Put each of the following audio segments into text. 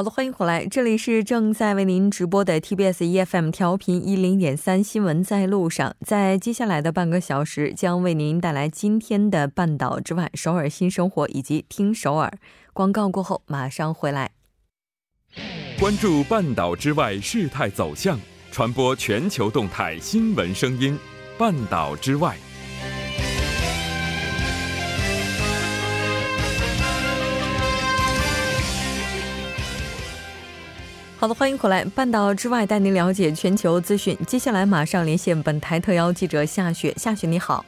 好的，欢迎回来，这里是正在为您直播的 TBS EFM 调频一零点三新闻在路上，在接下来的半个小时将为您带来今天的半岛之外、首尔新生活以及听首尔。广告过后马上回来，关注半岛之外事态走向，传播全球动态新闻声音，半岛之外。好的，欢迎回来。半岛之外，带您了解全球资讯。接下来马上连线本台特邀记者夏雪。夏雪，你好。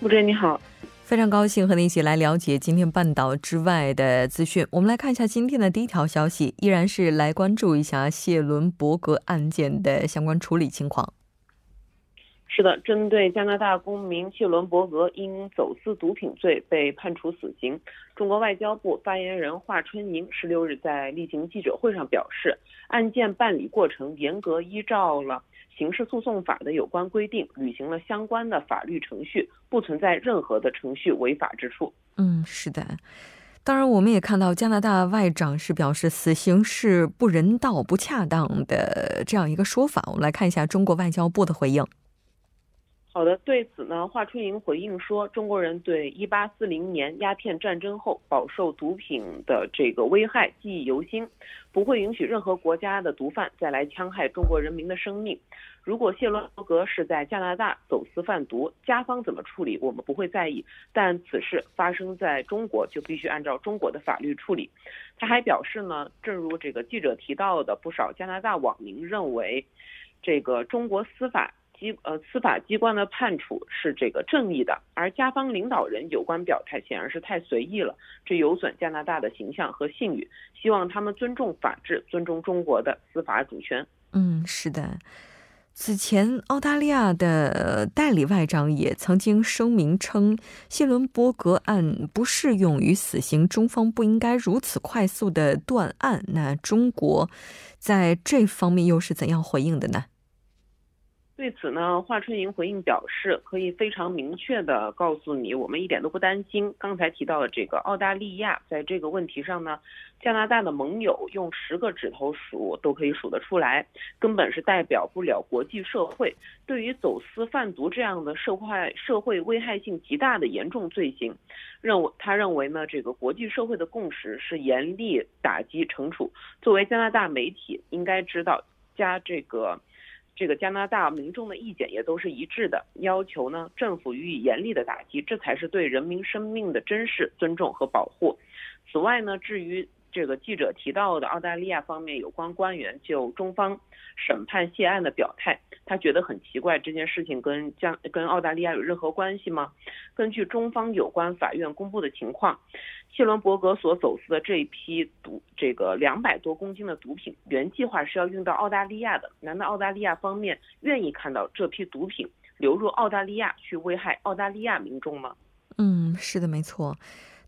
穆哲，你好。非常高兴和您一起来了解今天半岛之外的资讯。我们来看一下今天的第一条消息，依然是来关注一下谢伦伯格案件的相关处理情况。是的，针对加拿大公民谢伦伯格因走私毒品罪被判处死刑，中国外交部发言人华春莹十六日在例行记者会上表示，案件办理过程严格依照了刑事诉讼法的有关规定，履行了相关的法律程序，不存在任何的程序违法之处。嗯，是的。当然，我们也看到加拿大外长是表示死刑是不人道、不恰当的这样一个说法。我们来看一下中国外交部的回应。好的，对此呢，华春莹回应说，中国人对一八四零年鸦片战争后饱受毒品的这个危害记忆犹新，不会允许任何国家的毒贩再来戕害中国人民的生命。如果谢伦伯格是在加拿大走私贩毒，加方怎么处理，我们不会在意。但此事发生在中国，就必须按照中国的法律处理。他还表示呢，正如这个记者提到的，不少加拿大网民认为，这个中国司法。机呃，司法机关的判处是这个正义的，而加方领导人有关表态显然是太随意了，这有损加拿大的形象和信誉。希望他们尊重法治，尊重中国的司法主权。嗯，是的。此前，澳大利亚的代理外长也曾经声明称，谢伦伯格案不适用于死刑，中方不应该如此快速的断案。那中国在这方面又是怎样回应的呢？对此呢，华春莹回应表示，可以非常明确的告诉你，我们一点都不担心。刚才提到的这个澳大利亚，在这个问题上呢，加拿大的盟友用十个指头数都可以数得出来，根本是代表不了国际社会。对于走私贩毒这样的社会社会危害性极大的严重罪行，认为他认为呢，这个国际社会的共识是严厉打击惩处。作为加拿大媒体，应该知道加这个。这个加拿大民众的意见也都是一致的，要求呢政府予以严厉的打击，这才是对人民生命的珍视、尊重和保护。此外呢，至于这个记者提到的澳大利亚方面有关官员就中方审判谢案的表态。他觉得很奇怪，这件事情跟将跟澳大利亚有任何关系吗？根据中方有关法院公布的情况，谢伦伯格所走私的这一批毒，这个两百多公斤的毒品，原计划是要运到澳大利亚的。难道澳大利亚方面愿意看到这批毒品流入澳大利亚去危害澳大利亚民众吗？嗯，是的，没错。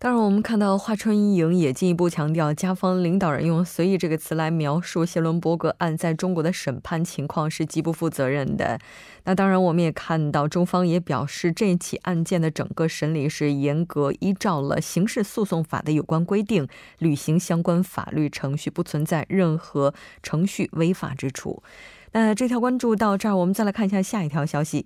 当然，我们看到华春莹也进一步强调，加方领导人用“随意”这个词来描述谢伦伯格案在中国的审判情况是极不负责任的。那当然，我们也看到中方也表示，这起案件的整个审理是严格依照了刑事诉讼法的有关规定，履行相关法律程序，不存在任何程序违法之处。那这条关注到这儿，我们再来看一下下一条消息。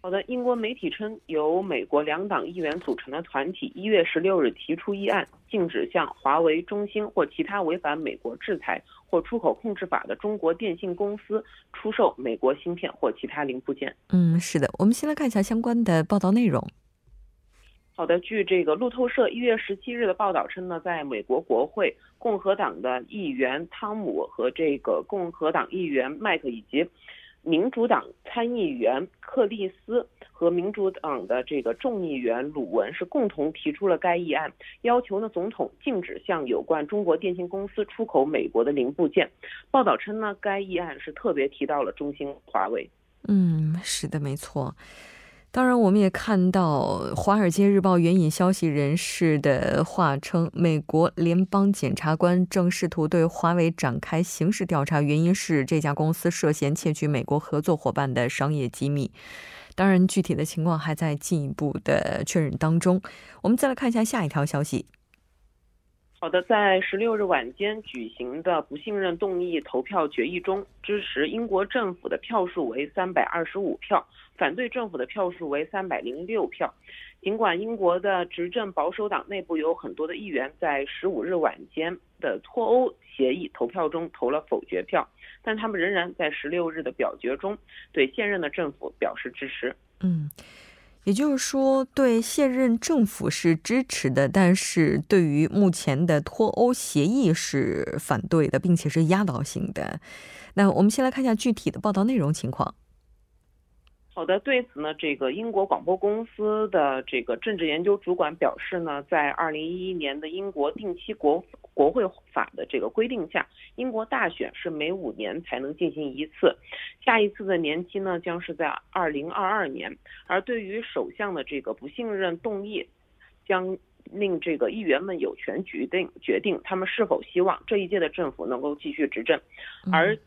好的，英国媒体称，由美国两党议员组成的团体一月十六日提出议案，禁止向华为、中兴或其他违反美国制裁或出口控制法的中国电信公司出售美国芯片或其他零部件。嗯，是的，我们先来看一下相关的报道内容。好的，据这个路透社一月十七日的报道称呢，在美国国会，共和党的议员汤姆和这个共和党议员麦克以及。民主党参议员克利斯和民主党的这个众议员鲁文是共同提出了该议案，要求呢总统禁止向有关中国电信公司出口美国的零部件。报道称呢，该议案是特别提到了中兴、华为。嗯，是的，没错。当然，我们也看到《华尔街日报》援引消息人士的话称，美国联邦检察官正试图对华为展开刑事调查，原因是这家公司涉嫌窃取美国合作伙伴的商业机密。当然，具体的情况还在进一步的确认当中。我们再来看一下下一条消息。好的，在十六日晚间举行的不信任动议投票决议中，支持英国政府的票数为三百二十五票，反对政府的票数为三百零六票。尽管英国的执政保守党内部有很多的议员在十五日晚间的脱欧协议投票中投了否决票，但他们仍然在十六日的表决中对现任的政府表示支持。嗯。也就是说，对现任政府是支持的，但是对于目前的脱欧协议是反对的，并且是压倒性的。那我们先来看一下具体的报道内容情况。好的，对此呢，这个英国广播公司的这个政治研究主管表示呢，在二零一一年的英国定期国国会法的这个规定下，英国大选是每五年才能进行一次，下一次的年期呢将是在二零二二年。而对于首相的这个不信任动议，将令这个议员们有权决定决定他们是否希望这一届的政府能够继续执政，而。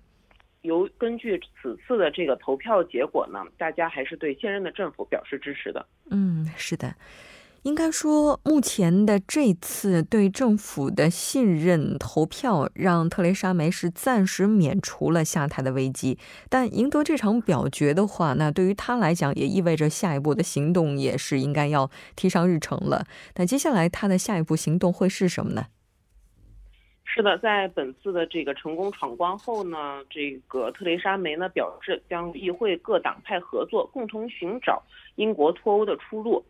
由根据此次的这个投票结果呢，大家还是对现任的政府表示支持的。嗯，是的，应该说目前的这次对政府的信任投票，让特蕾莎梅是暂时免除了下台的危机。但赢得这场表决的话，那对于他来讲也意味着下一步的行动也是应该要提上日程了。那接下来他的下一步行动会是什么呢？是的，在本次的这个成功闯关后呢，这个特蕾莎梅呢表示将与议会各党派合作，共同寻找英国脱欧的出路。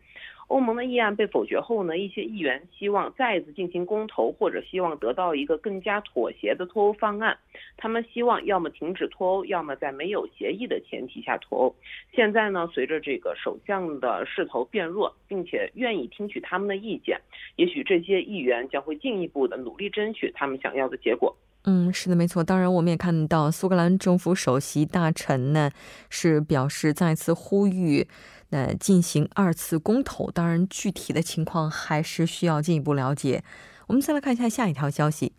欧盟的议案被否决后呢，一些议员希望再次进行公投，或者希望得到一个更加妥协的脱欧方案。他们希望要么停止脱欧，要么在没有协议的前提下脱欧。现在呢，随着这个首相的势头变弱，并且愿意听取他们的意见，也许这些议员将会进一步的努力争取他们想要的结果。嗯，是的，没错。当然，我们也看到苏格兰政府首席大臣呢是表示再次呼吁。那进行二次公投，当然具体的情况还是需要进一步了解。我们再来看一下下一条消息。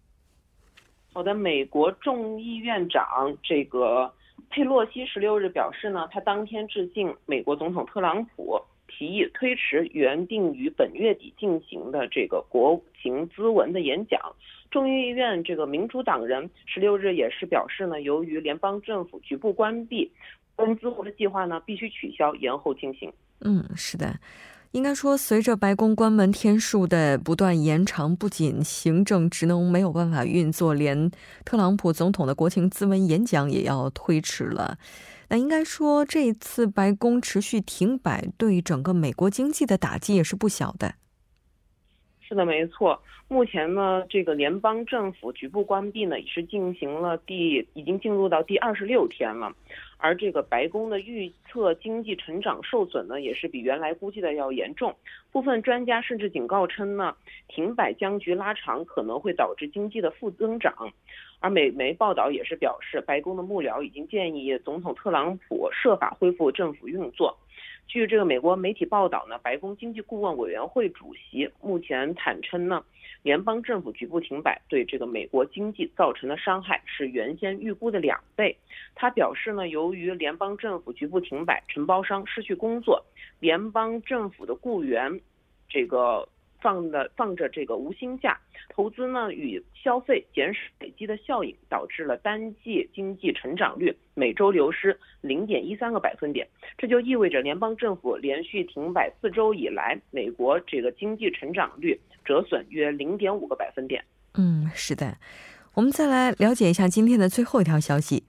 好的，美国众议院长这个佩洛西十六日表示呢，他当天致信美国总统特朗普，提议推迟原定于本月底进行的这个国情咨文的演讲。众议院这个民主党人十六日也是表示呢，由于联邦政府局部关闭。工资活的计划呢，必须取消、延后进行。嗯，是的，应该说，随着白宫关门天数的不断延长，不仅行政职能没有办法运作，连特朗普总统的国情咨文演讲也要推迟了。那应该说，这一次白宫持续停摆，对整个美国经济的打击也是不小的。是的，没错。目前呢，这个联邦政府局部关闭呢，也是进行了第，已经进入到第二十六天了。而这个白宫的预测经济成长受损呢，也是比原来估计的要严重。部分专家甚至警告称呢，停摆僵局拉长可能会导致经济的负增长。而美媒报道也是表示，白宫的幕僚已经建议总统特朗普设法恢复政府运作。据这个美国媒体报道呢，白宫经济顾问委员会主席目前坦称呢。联邦政府局部停摆对这个美国经济造成的伤害是原先预估的两倍。他表示呢，由于联邦政府局部停摆，承包商失去工作，联邦政府的雇员，这个。放的放着这个无薪假，投资呢与消费减少累积的效应，导致了单季经济成长率每周流失零点一三个百分点。这就意味着联邦政府连续停摆四周以来，美国这个经济成长率折损约零点五个百分点。嗯，是的。我们再来了解一下今天的最后一条消息。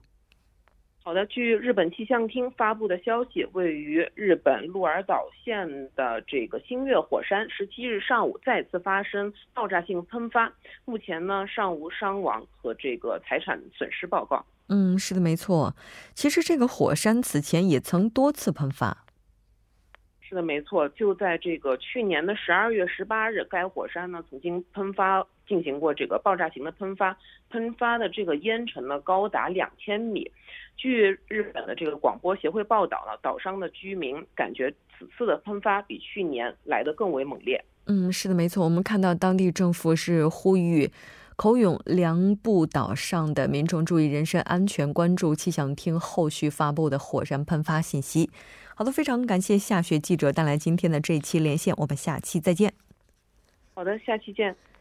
好的，据日本气象厅发布的消息，位于日本鹿儿岛县的这个新月火山，十七日上午再次发生爆炸性喷发，目前呢尚无伤亡和这个财产损失报告。嗯，是的，没错。其实这个火山此前也曾多次喷发。是的，没错。就在这个去年的十二月十八日，该火山呢曾经喷发进行过这个爆炸型的喷发，喷发的这个烟尘呢高达两千米。据日本的这个广播协会报道呢，岛上的居民感觉此次的喷发比去年来的更为猛烈。嗯，是的，没错。我们看到当地政府是呼吁口永良部岛上的民众注意人身安全，关注气象厅后续发布的火山喷发信息。好的，非常感谢夏雪记者带来今天的这一期连线，我们下期再见。好的，下期见。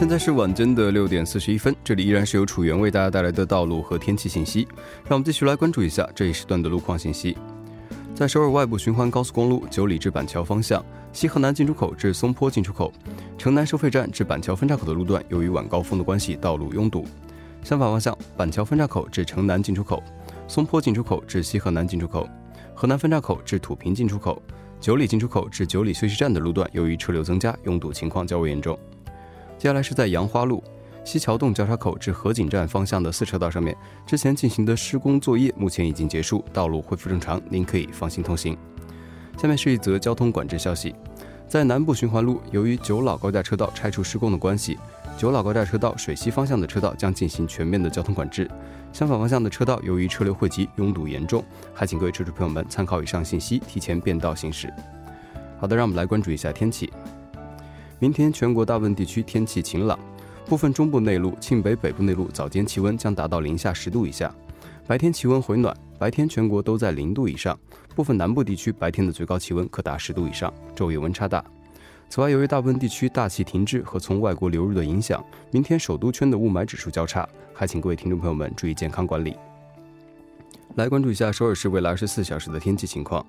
现在是晚间的六点四十一分，这里依然是由楚源为大家带来的道路和天气信息。让我们继续来关注一下这一时段的路况信息。在首尔外部循环高速公路九里至板桥方向，西河南进出口至松坡进出口、城南收费站至板桥分岔口的路段，由于晚高峰的关系，道路拥堵。相反方向，板桥分岔口至城南进出口、松坡进出口至西河南进出口、河南分岔口至土平进出口、九里进出口至九里休息站的路段，由于车流增加，拥堵情况较为严重。接下来是在杨花路西桥洞交叉口至河景站方向的四车道上面，之前进行的施工作业目前已经结束，道路恢复正常，您可以放心通行。下面是一则交通管制消息，在南部循环路，由于九老高架车道拆除施工的关系，九老高架车道水西方向的车道将进行全面的交通管制，相反方向的车道由于车流汇集，拥堵严重，还请各位车主朋友们参考以上信息，提前变道行驶。好的，让我们来关注一下天气。明天全国大部分地区天气晴朗，部分中部内陆、庆北北部内陆早间气温将达到零下十度以下，白天气温回暖，白天全国都在零度以上，部分南部地区白天的最高气温可达十度以上，昼夜温差大。此外，由于大部分地区大气停滞和从外国流入的影响，明天首都圈的雾霾指数较差，还请各位听众朋友们注意健康管理。来关注一下首尔市未来二十四小时的天气情况，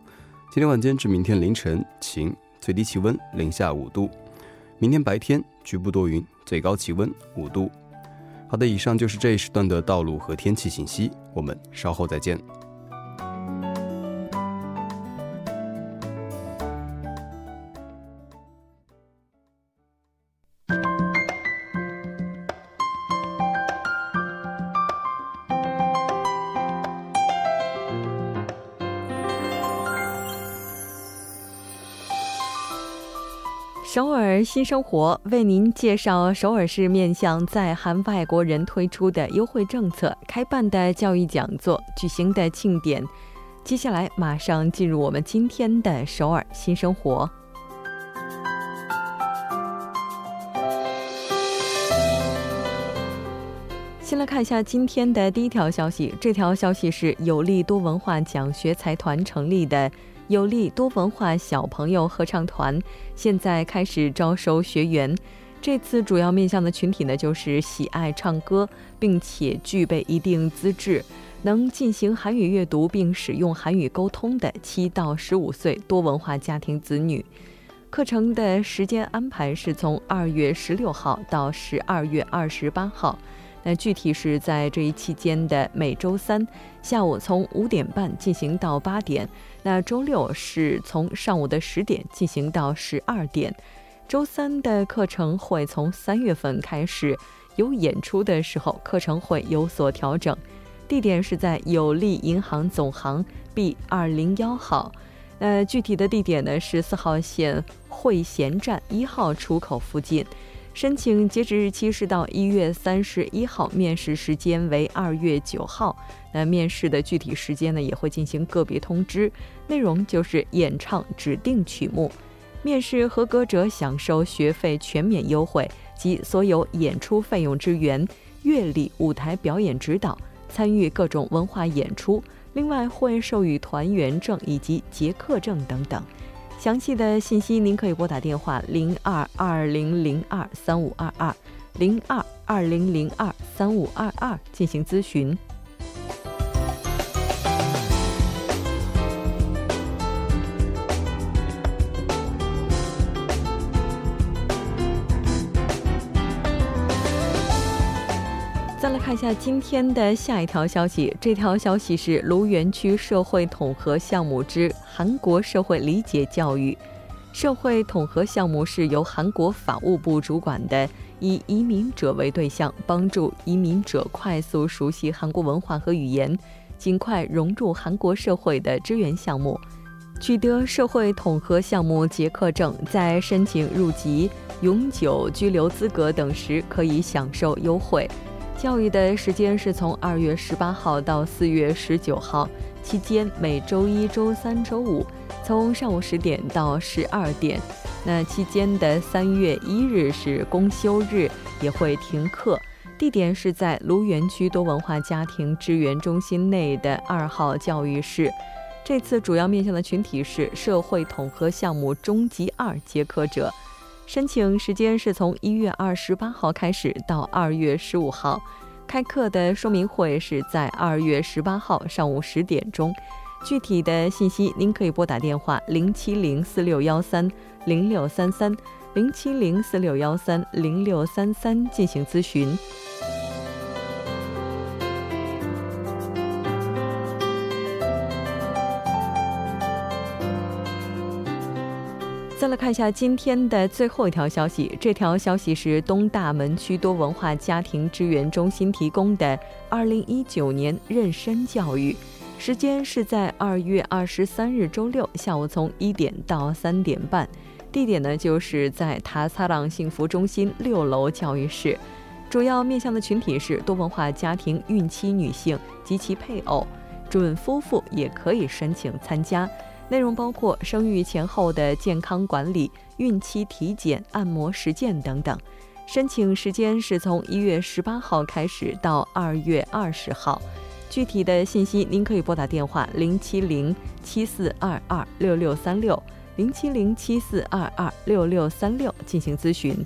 今天晚间至明天凌晨晴，最低气温零下五度。明天白天局部多云，最高气温五度。好的，以上就是这一时段的道路和天气信息，我们稍后再见。新生活为您介绍首尔市面向在韩外国人推出的优惠政策、开办的教育讲座、举行的庆典。接下来马上进入我们今天的首尔新生活。先来看一下今天的第一条消息，这条消息是有利多文化奖学财团成立的。有利多文化小朋友合唱团现在开始招收学员，这次主要面向的群体呢，就是喜爱唱歌并且具备一定资质，能进行韩语阅读并使用韩语沟通的七到十五岁多文化家庭子女。课程的时间安排是从二月十六号到十二月二十八号。那具体是在这一期间的每周三下午从五点半进行到八点，那周六是从上午的十点进行到十二点，周三的课程会从三月份开始有演出的时候，课程会有所调整，地点是在有利银行总行 B 二零幺号，那具体的地点呢是四号线汇贤站一号出口附近。申请截止日期是到一月三十一号，面试时间为二月九号。那面试的具体时间呢，也会进行个别通知。内容就是演唱指定曲目。面试合格者享受学费全免优惠及所有演出费用支援、乐理、舞台表演指导、参与各种文化演出。另外会授予团员证以及结课证等等。详细的信息，您可以拨打电话零二二零零二三五二二零二二零零二三五二二进行咨询。看一下今天的下一条消息，这条消息是卢园区社会统合项目之韩国社会理解教育。社会统合项目是由韩国法务部主管的，以移民者为对象，帮助移民者快速熟悉韩国文化和语言，尽快融入韩国社会的支援项目。取得社会统合项目结课证，在申请入籍、永久居留资格等时可以享受优惠。教育的时间是从二月十八号到四月十九号，期间每周一、周三、周五，从上午十点到十二点。那期间的三月一日是公休日，也会停课。地点是在卢园区多文化家庭支援中心内的二号教育室。这次主要面向的群体是社会统合项目中级二接课者，申请时间是从一月二十八号开始到二月十五号，开课的说明会是在二月十八号上午十点钟。具体的信息您可以拨打电话零七零四六幺三零六三三零七零四六幺三零六三三进行咨询。再来看一下今天的最后一条消息，这条消息是东大门区多文化家庭支援中心提供的二零一九年妊娠教育，时间是在二月二十三日周六下午从一点到三点半，地点呢就是在塔萨朗幸福中心六楼教育室，主要面向的群体是多文化家庭孕期女性及其配偶，准夫妇也可以申请参加。内容包括生育前后的健康管理、孕期体检、按摩实践等等。申请时间是从一月十八号开始到二月二十号。具体的信息您可以拨打电话零七零七四二二六六三六零七零七四二二六六三六进行咨询。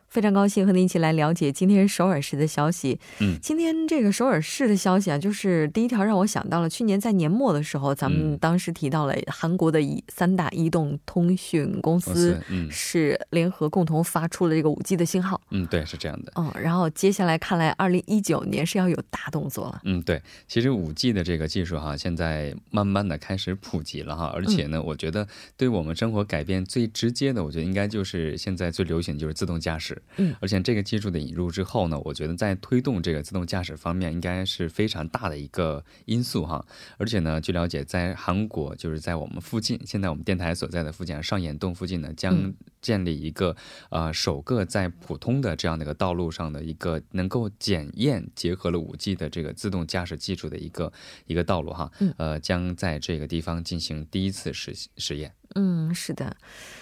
非常高兴和您一起来了解今天首尔市的消息。嗯，今天这个首尔市的消息啊，就是第一条让我想到了去年在年末的时候，咱们当时提到了韩国的移三大移动通讯公司是联合共同发出了这个五 G 的信号。嗯，对，是这样的。嗯，然后接下来看来二零一九年是要有大动作了。嗯，对，其实五 G 的这个技术哈，现在慢慢的开始普及了哈，而且呢，我觉得对我们生活改变最直接的，我觉得应该就是现在最流行就是自动驾驶。嗯，而且这个技术的引入之后呢，我觉得在推动这个自动驾驶方面应该是非常大的一个因素哈。而且呢，据了解，在韩国就是在我们附近，现在我们电台所在的附近上岩洞附近呢，将建立一个呃首个在普通的这样的一个道路上的一个能够检验结合了五 G 的这个自动驾驶技术的一个一个道路哈。呃，将在这个地方进行第一次实实验。嗯，是的。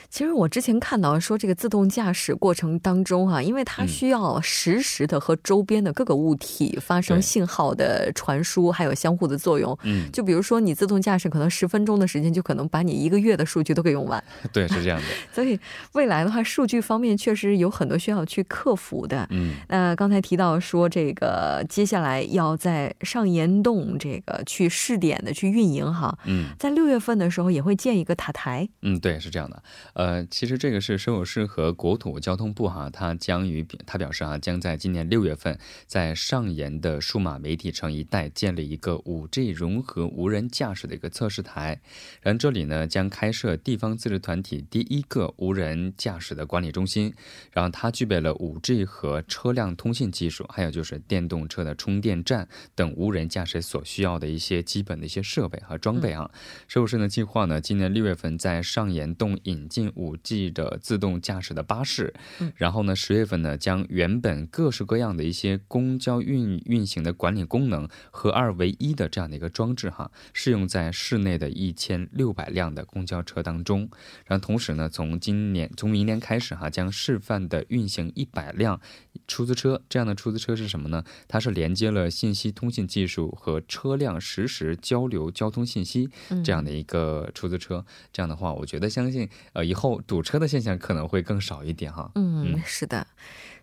其实我之前看到说，这个自动驾驶过程当中哈，因为它需要实时的和周边的各个物体发生信号的传输，还有相互的作用。嗯，就比如说你自动驾驶，可能十分钟的时间就可能把你一个月的数据都给用完。对，是这样的。所以未来的话，数据方面确实有很多需要去克服的。嗯，那刚才提到说，这个接下来要在上岩洞这个去试点的去运营哈。嗯，在六月份的时候也会建一个塔台。嗯，对，是这样的。呃，其实这个是首尔市和国土交通部哈，它将于它表示啊，将在今年六月份在上岩的数码媒体城一带建立一个五 G 融合无人驾驶的一个测试台，然后这里呢将开设地方自治团体第一个无人驾驶的管理中心，然后它具备了五 G 和车辆通信技术，还有就是电动车的充电站等无人驾驶所需要的一些基本的一些设备和装备啊。首尔市呢计划呢今年六月份在上岩洞引进。运五 G 的自动驾驶的巴士。嗯，然后呢，十月份呢，将原本各式各样的一些公交运运行的管理功能合二为一的这样的一个装置哈，适用在市内的一千六百辆的公交车当中。然后同时呢，从今年从明年开始哈，将示范的运行一百辆出租车。这样的出租车是什么呢？它是连接了信息通信技术和车辆实时交流交通信息这样的一个出租车。这样的话，我觉得相信呃以后堵车的现象可能会更少一点哈。嗯，是的。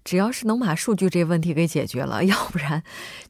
只要是能把数据这问题给解决了，要不然，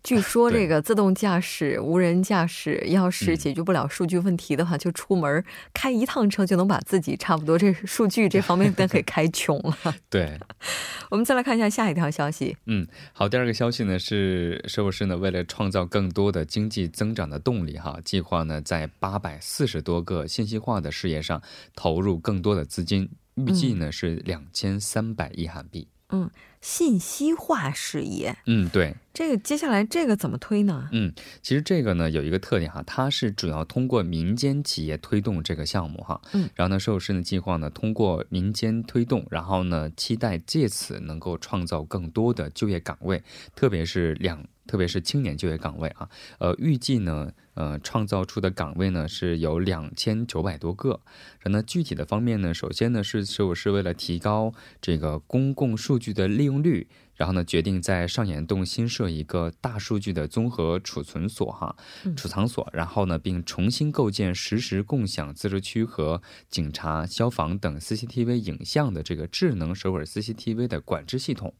据说这个自动驾驶、无人驾驶要是解决不了数据问题的话，就出门开一趟车就能把自己差不多这数据这方面都给开穷了。对，我们再来看一下下一条消息。嗯，好，第二个消息呢是，首尔市呢为了创造更多的经济增长的动力，哈，计划呢在八百四十多个信息化的事业上投入更多的资金，预计呢是两千三百亿韩币。嗯。信息化事业，嗯，对，这个接下来这个怎么推呢？嗯，其实这个呢有一个特点哈，它是主要通过民间企业推动这个项目哈，嗯，然后呢，寿司的计划呢通过民间推动，然后呢，期待借此能够创造更多的就业岗位，特别是两。特别是青年就业岗位啊，呃，预计呢，呃，创造出的岗位呢是有两千九百多个。那，具体的方面呢，首先呢是是是为了提高这个公共数据的利用率。然后呢，决定在上岩洞新设一个大数据的综合储存所，哈，储藏所。然后呢，并重新构建实时共享自治区和警察、消防等 CCTV 影像的这个智能首尔 CCTV 的管制系统。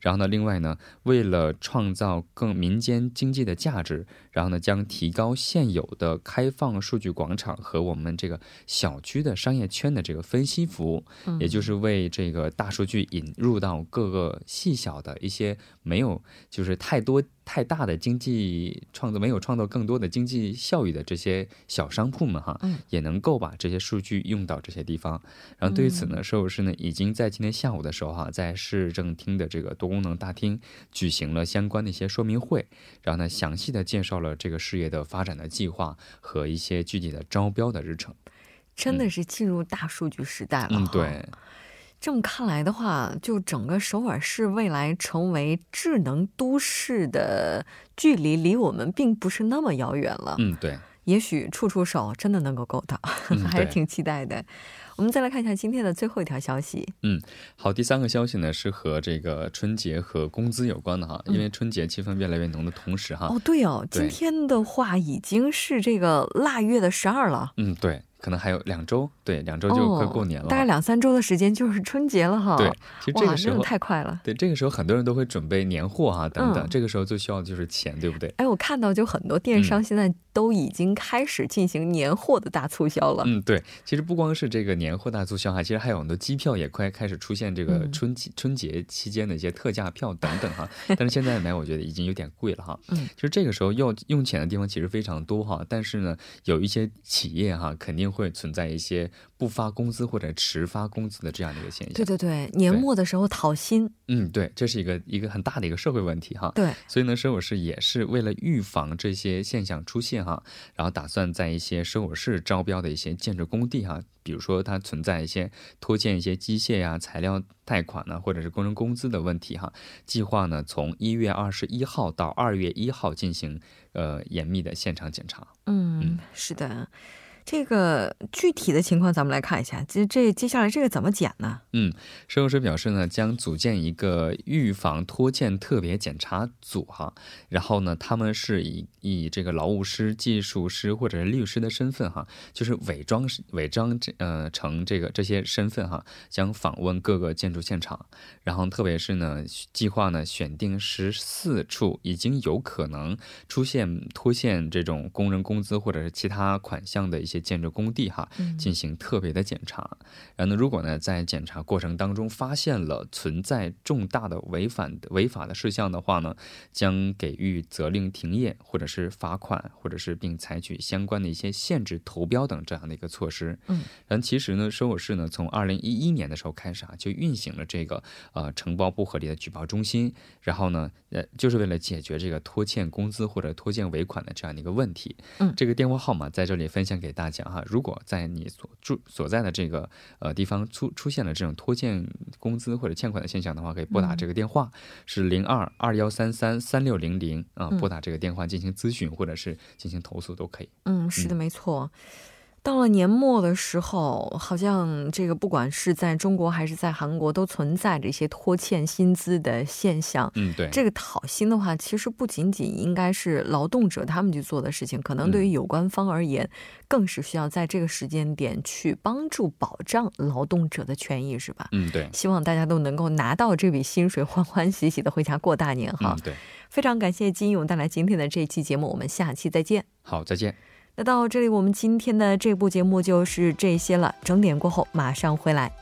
然后呢，另外呢，为了创造更民间经济的价值，然后呢，将提高现有的开放数据广场和我们这个小区的商业圈的这个分析服务，也就是为这个大数据引入到各个细小。的一些没有，就是太多太大的经济创造，没有创造更多的经济效益的这些小商铺们哈，也能够把这些数据用到这些地方。然后对于此呢，设计师呢已经在今天下午的时候哈，在市政厅的这个多功能大厅举行了相关的一些说明会，然后呢详细的介绍了这个事业的发展的计划和一些具体的招标的日程。真的是进入大数据时代了，嗯，对。这么看来的话，就整个首尔市未来成为智能都市的距离，离我们并不是那么遥远了。嗯，对，也许触触手真的能够够到，还是挺期待的。我们再来看一下今天的最后一条消息。嗯，好，第三个消息呢是和这个春节和工资有关的哈，因为春节气氛越来越浓的同时哈。哦，对哦，今天的话已经是这个腊月的十二了。嗯，对。可能还有两周，对，两周就快过年了，大概两三周的时间就是春节了哈。对，其实这个时候太快了。对，这个时候很多人都会准备年货啊等等，这个时候最需要的就是钱，对不对？哎，我看到就很多电商现在都已经开始进行年货的大促销了。嗯，对，其实不光是这个年货大促销哈，其实还有很多机票也快开始出现这个春节春节期间的一些特价票等等哈。但是现在买我觉得已经有点贵了哈。嗯，其实这个时候要用钱的地方其实非常多哈，但是呢，有一些企业哈肯定会存在一些。不发工资或者迟发工资的这样的一个现象，对对对，年末的时候讨薪，嗯，对，这是一个一个很大的一个社会问题哈。对，所以呢，首尔市也是为了预防这些现象出现哈，然后打算在一些收尔市招标的一些建筑工地哈，比如说它存在一些拖欠一些机械呀、材料贷款呢，或者是工人工资的问题哈，计划呢从一月二十一号到二月一号进行呃严密的现场检查。嗯，是的。这个具体的情况，咱们来看一下。这这接下来这个怎么检呢？嗯，施工师表示呢，将组建一个预防拖欠特别检查组哈。然后呢，他们是以以这个劳务师、技术师或者是律师的身份哈，就是伪装伪装这呃成这个这些身份哈，将访问各个建筑现场。然后特别是呢，计划呢选定十四处已经有可能出现拖欠这种工人工资或者是其他款项的一些。些建筑工地哈，进行特别的检查。然后呢，如果呢在检查过程当中发现了存在重大的违反违法的事项的话呢，将给予责令停业，或者是罚款，或者是并采取相关的一些限制投标等这样的一个措施。嗯，然后其实呢，首尔市呢从二零一一年的时候开始啊，就运行了这个呃承包不合理的举报中心。然后呢，呃，就是为了解决这个拖欠工资或者拖欠尾款的这样的一个问题。嗯，这个电话号码在这里分享给大。大家哈，如果在你所住所在的这个呃地方出出现了这种拖欠工资或者欠款的现象的话，可以拨打这个电话，是零二二幺三三三六零零啊，拨打这个电话进行咨询或者是进行投诉都可以。嗯，是的，没错。到了年末的时候，好像这个不管是在中国还是在韩国，都存在着一些拖欠薪资的现象。嗯，对，这个讨薪的话，其实不仅仅应该是劳动者他们去做的事情，可能对于有关方而言，更是需要在这个时间点去帮助保障劳动者的权益，是吧？嗯，对。希望大家都能够拿到这笔薪水，欢欢喜喜的回家过大年哈。嗯，对。非常感谢金勇带来今天的这一期节目，我们下期再见。好，再见。那到这里，我们今天的这部节目就是这些了。整点过后马上回来。